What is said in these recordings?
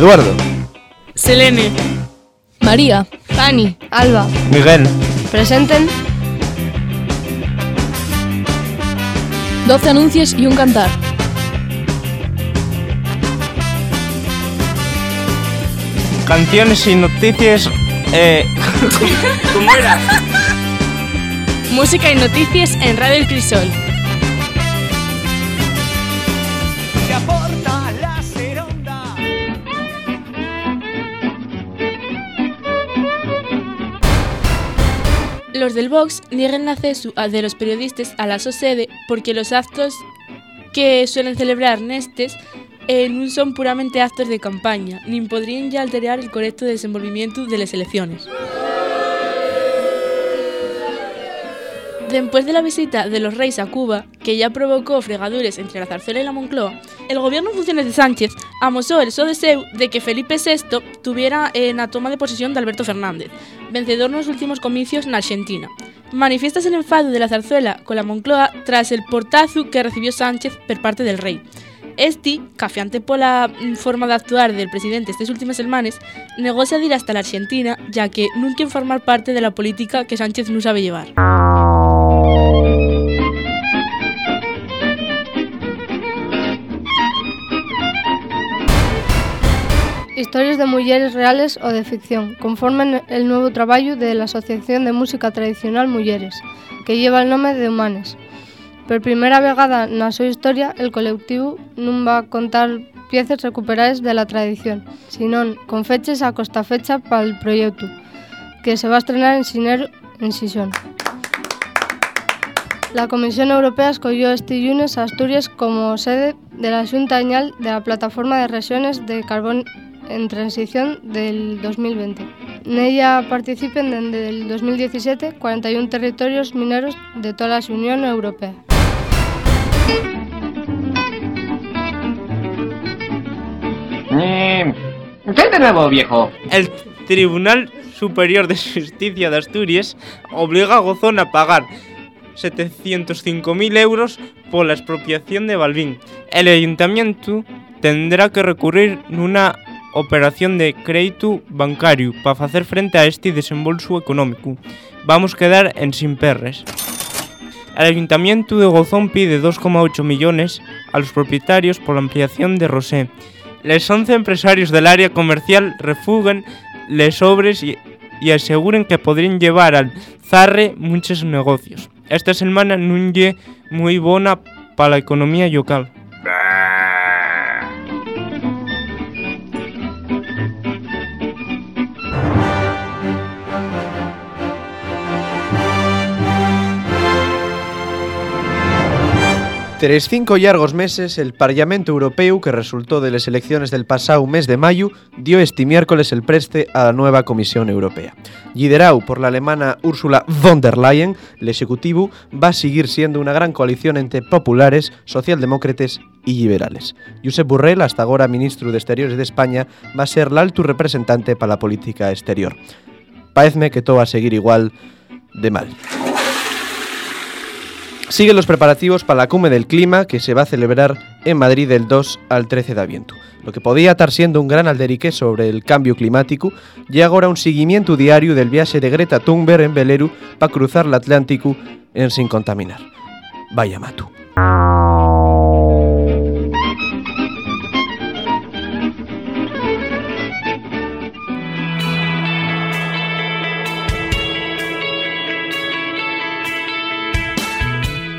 Eduardo. Selene. María. Fanny. Alba. Miguel. Presenten. 12 anuncios y un cantar. Canciones y noticias. Eh. ¿Cómo era? Música y noticias en Radio El Crisol. Del Vox niegan el acceso de los periodistas a la sede porque los actos que suelen celebrar nestes eh, non son puramente actos de campaña, nin podrían ya alterar el correcto desenvolvimiento de las elecciones. Después de la visita de los reyes a Cuba, que ya provocó fregadures entre la zarzuela y la Moncloa, el gobierno en funciones de Sánchez amosó el so deseo de que Felipe VI tuviera en la toma de posesión de Alberto Fernández, vencedor en los últimos comicios en Argentina. Manifiestas el enfado de la zarzuela con la Moncloa tras el portazo que recibió Sánchez por parte del rey. Este, cafiante pola mm, forma de actuar del presidente estas últimas semanas, negocia de ir hasta la Argentina, ya que quiere formar parte de la política que Sánchez no sabe llevar. Historias de mulleres reales o de ficción conforman el nuevo traballo de la Asociación de Música Tradicional Mulleres, que lleva el nome de Humanes. Por primeira vegada na súa historia, el colectivo non va contar piezas recuperadas de la tradición, senón con fechas a costa fecha para el proyecto, que se va a estrenar en Xinero en Xixón. La Comisión Europea escogió este lunes a Asturias como sede de la Xunta Añal de la Plataforma de Regiones de Carbón en Transición del 2020. Nella participen desde el 2017 41 territorios mineros de toda la Unión Europea. Eh, ¿Qué de nuevo, viejo? El Tribunal Superior de Justicia de Asturias obliga a Gozón a pagar 705.000 euros por la expropiación de Balbín. El ayuntamiento tendrá que recurrir nunha operación de crédito bancario para facer frente a este desembolso económico. Vamos quedar en sin perres. El Ayuntamiento de Gozón pide 2,8 millones a los propietarios por la ampliación de Rosé. Les 11 empresarios del área comercial refugan les obres y, y aseguran que podrían llevar al zarre muchos negocios. Esta semana non lle moi bona para a economía local. Tres cinco largos meses, el Parlamento Europeo, que resultó de las elecciones del pasado mes de mayo, dio este miércoles el preste a la nueva Comisión Europea. Liderado por la alemana Ursula von der Leyen, el Ejecutivo va a seguir siendo una gran coalición entre populares, socialdemócratas y liberales. Josep Borrell, hasta ahora ministro de Exteriores de España, va a ser el alto representante para la política exterior. Parecme que todo va a seguir igual de mal. Siguen los preparativos para la cumbre del clima que se va a celebrar en Madrid del 2 al 13 de aviento. Lo que podía estar siendo un gran alderique sobre el cambio climático, y ahora un seguimiento diario del viaje de Greta Thunberg en velero para cruzar el Atlántico en sin contaminar. Vaya matu.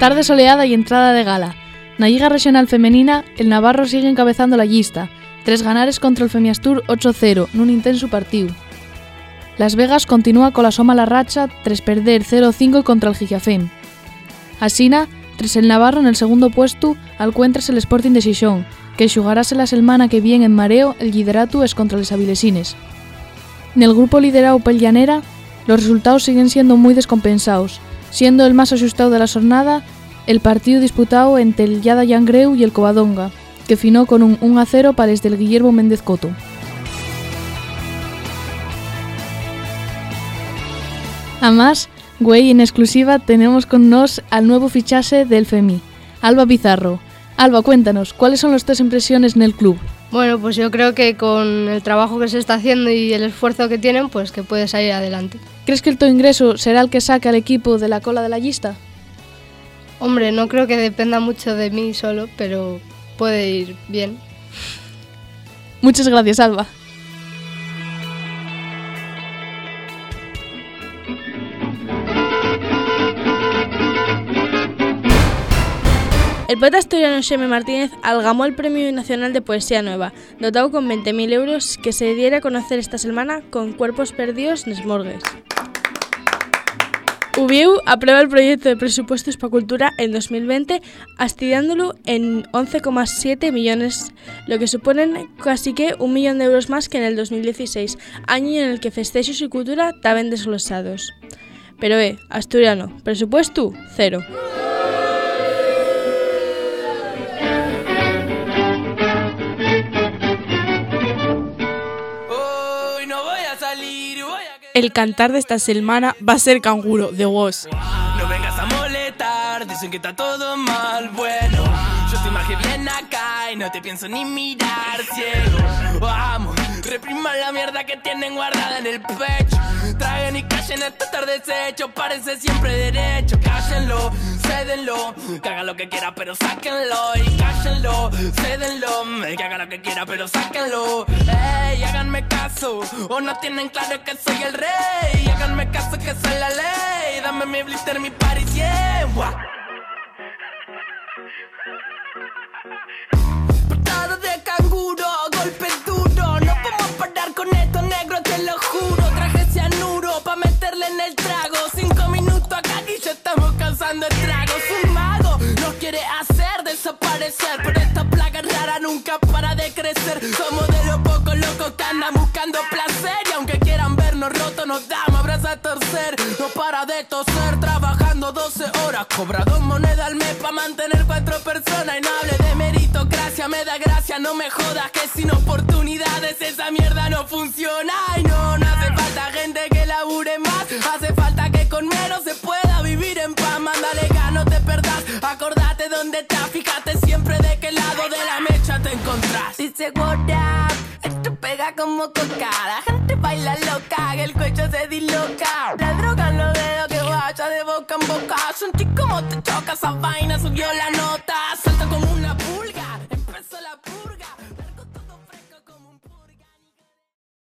Tarde soleada y entrada de gala. Na Liga Regional Femenina, el Navarro sigue encabezando la lista. Tres ganares contra el Femiastur 8-0, nun intenso partido. Las Vegas continúa con la soma la racha tras perder 0-5 contra el Gigiafem. Asina, tras el Navarro en el segundo puesto, alcuentras el Sporting de Xixón, que xugarase la semana que viene en mareo el liderato es contra los avilesines. En el grupo liderado pel Llanera, los resultados siguen siendo muy descompensados, siendo el más asustado de la jornada el partido disputado entre el Yada Yangreu y el Covadonga, que finó con un 1 0 para el Guillermo Méndez Coto. Además, güey, en exclusiva tenemos con nos al nuevo fichaje del FEMI, Alba Bizarro. Alba, cuéntanos, ¿cuáles son las tres impresiones en el club? Bueno, pues yo creo que con el trabajo que se está haciendo y el esfuerzo que tienen, pues que puede salir adelante. ¿Crees que el tu ingreso será el que saque al equipo de la cola de la lista? Hombre, no creo que dependa mucho de mí solo, pero puede ir bien. Muchas gracias, Alba. El poeta asturiano Xeme Martínez algamó el Premio Nacional de Poesía Nueva, dotado con 20.000 euros que se diera a conocer esta semana con Cuerpos Perdidos nes Morgues. UBIU aprueba el proyecto de presupuestos para cultura en 2020, astidándolo en 11,7 millones, lo que suponen casi que un millón de euros más que en el 2016, año en el que festejos y cultura estaban desglosados. Pero eh, asturiano, presupuesto cero. El cantar de esta semana va a ser Canguro, de Woz. No vengas a molestar, dicen que está todo mal, bueno Yo estoy más que bien acá y no te pienso ni mirar ciego. Vamos, repriman la mierda que tienen guardada en el pecho. Traigan y callen esto estar deshecho, parece siempre derecho. Cállenlo, cédenlo, que haga lo que quiera pero sáquenlo Y cállenlo, cédenlo, que haga lo que quiera pero sáquenlo Ey, háganme caso, o no tienen claro que soy el rey Háganme caso que soy la ley, dame mi blister, mi party, yeah Buah. Portada de canguro, golpe duro. No podemos parar con esto, negro, te lo juro. Traje cianuro pa' meterle en el trago. Cinco minutos acá y ya estamos cansando el quiere hacer desaparecer. Pero esta plaga rara nunca para de crecer. Somos de los pocos locos que andan buscando placer. Y aunque quieran vernos rotos, nos damos abrazos a torcer. No para de toser, trabajando 12 horas. Cobra dos monedas al mes pa' mantener cuatro personas. Y no hable de meritocracia, me da gracia, no me jodas. Que sin oportunidades esa mierda no funciona. Up, esto pega como coca. La gente baila loca, que el cuello se disloca. La droga en los dedos que vaya de boca en boca. Sentí como te choca esa vaina, subió la nota.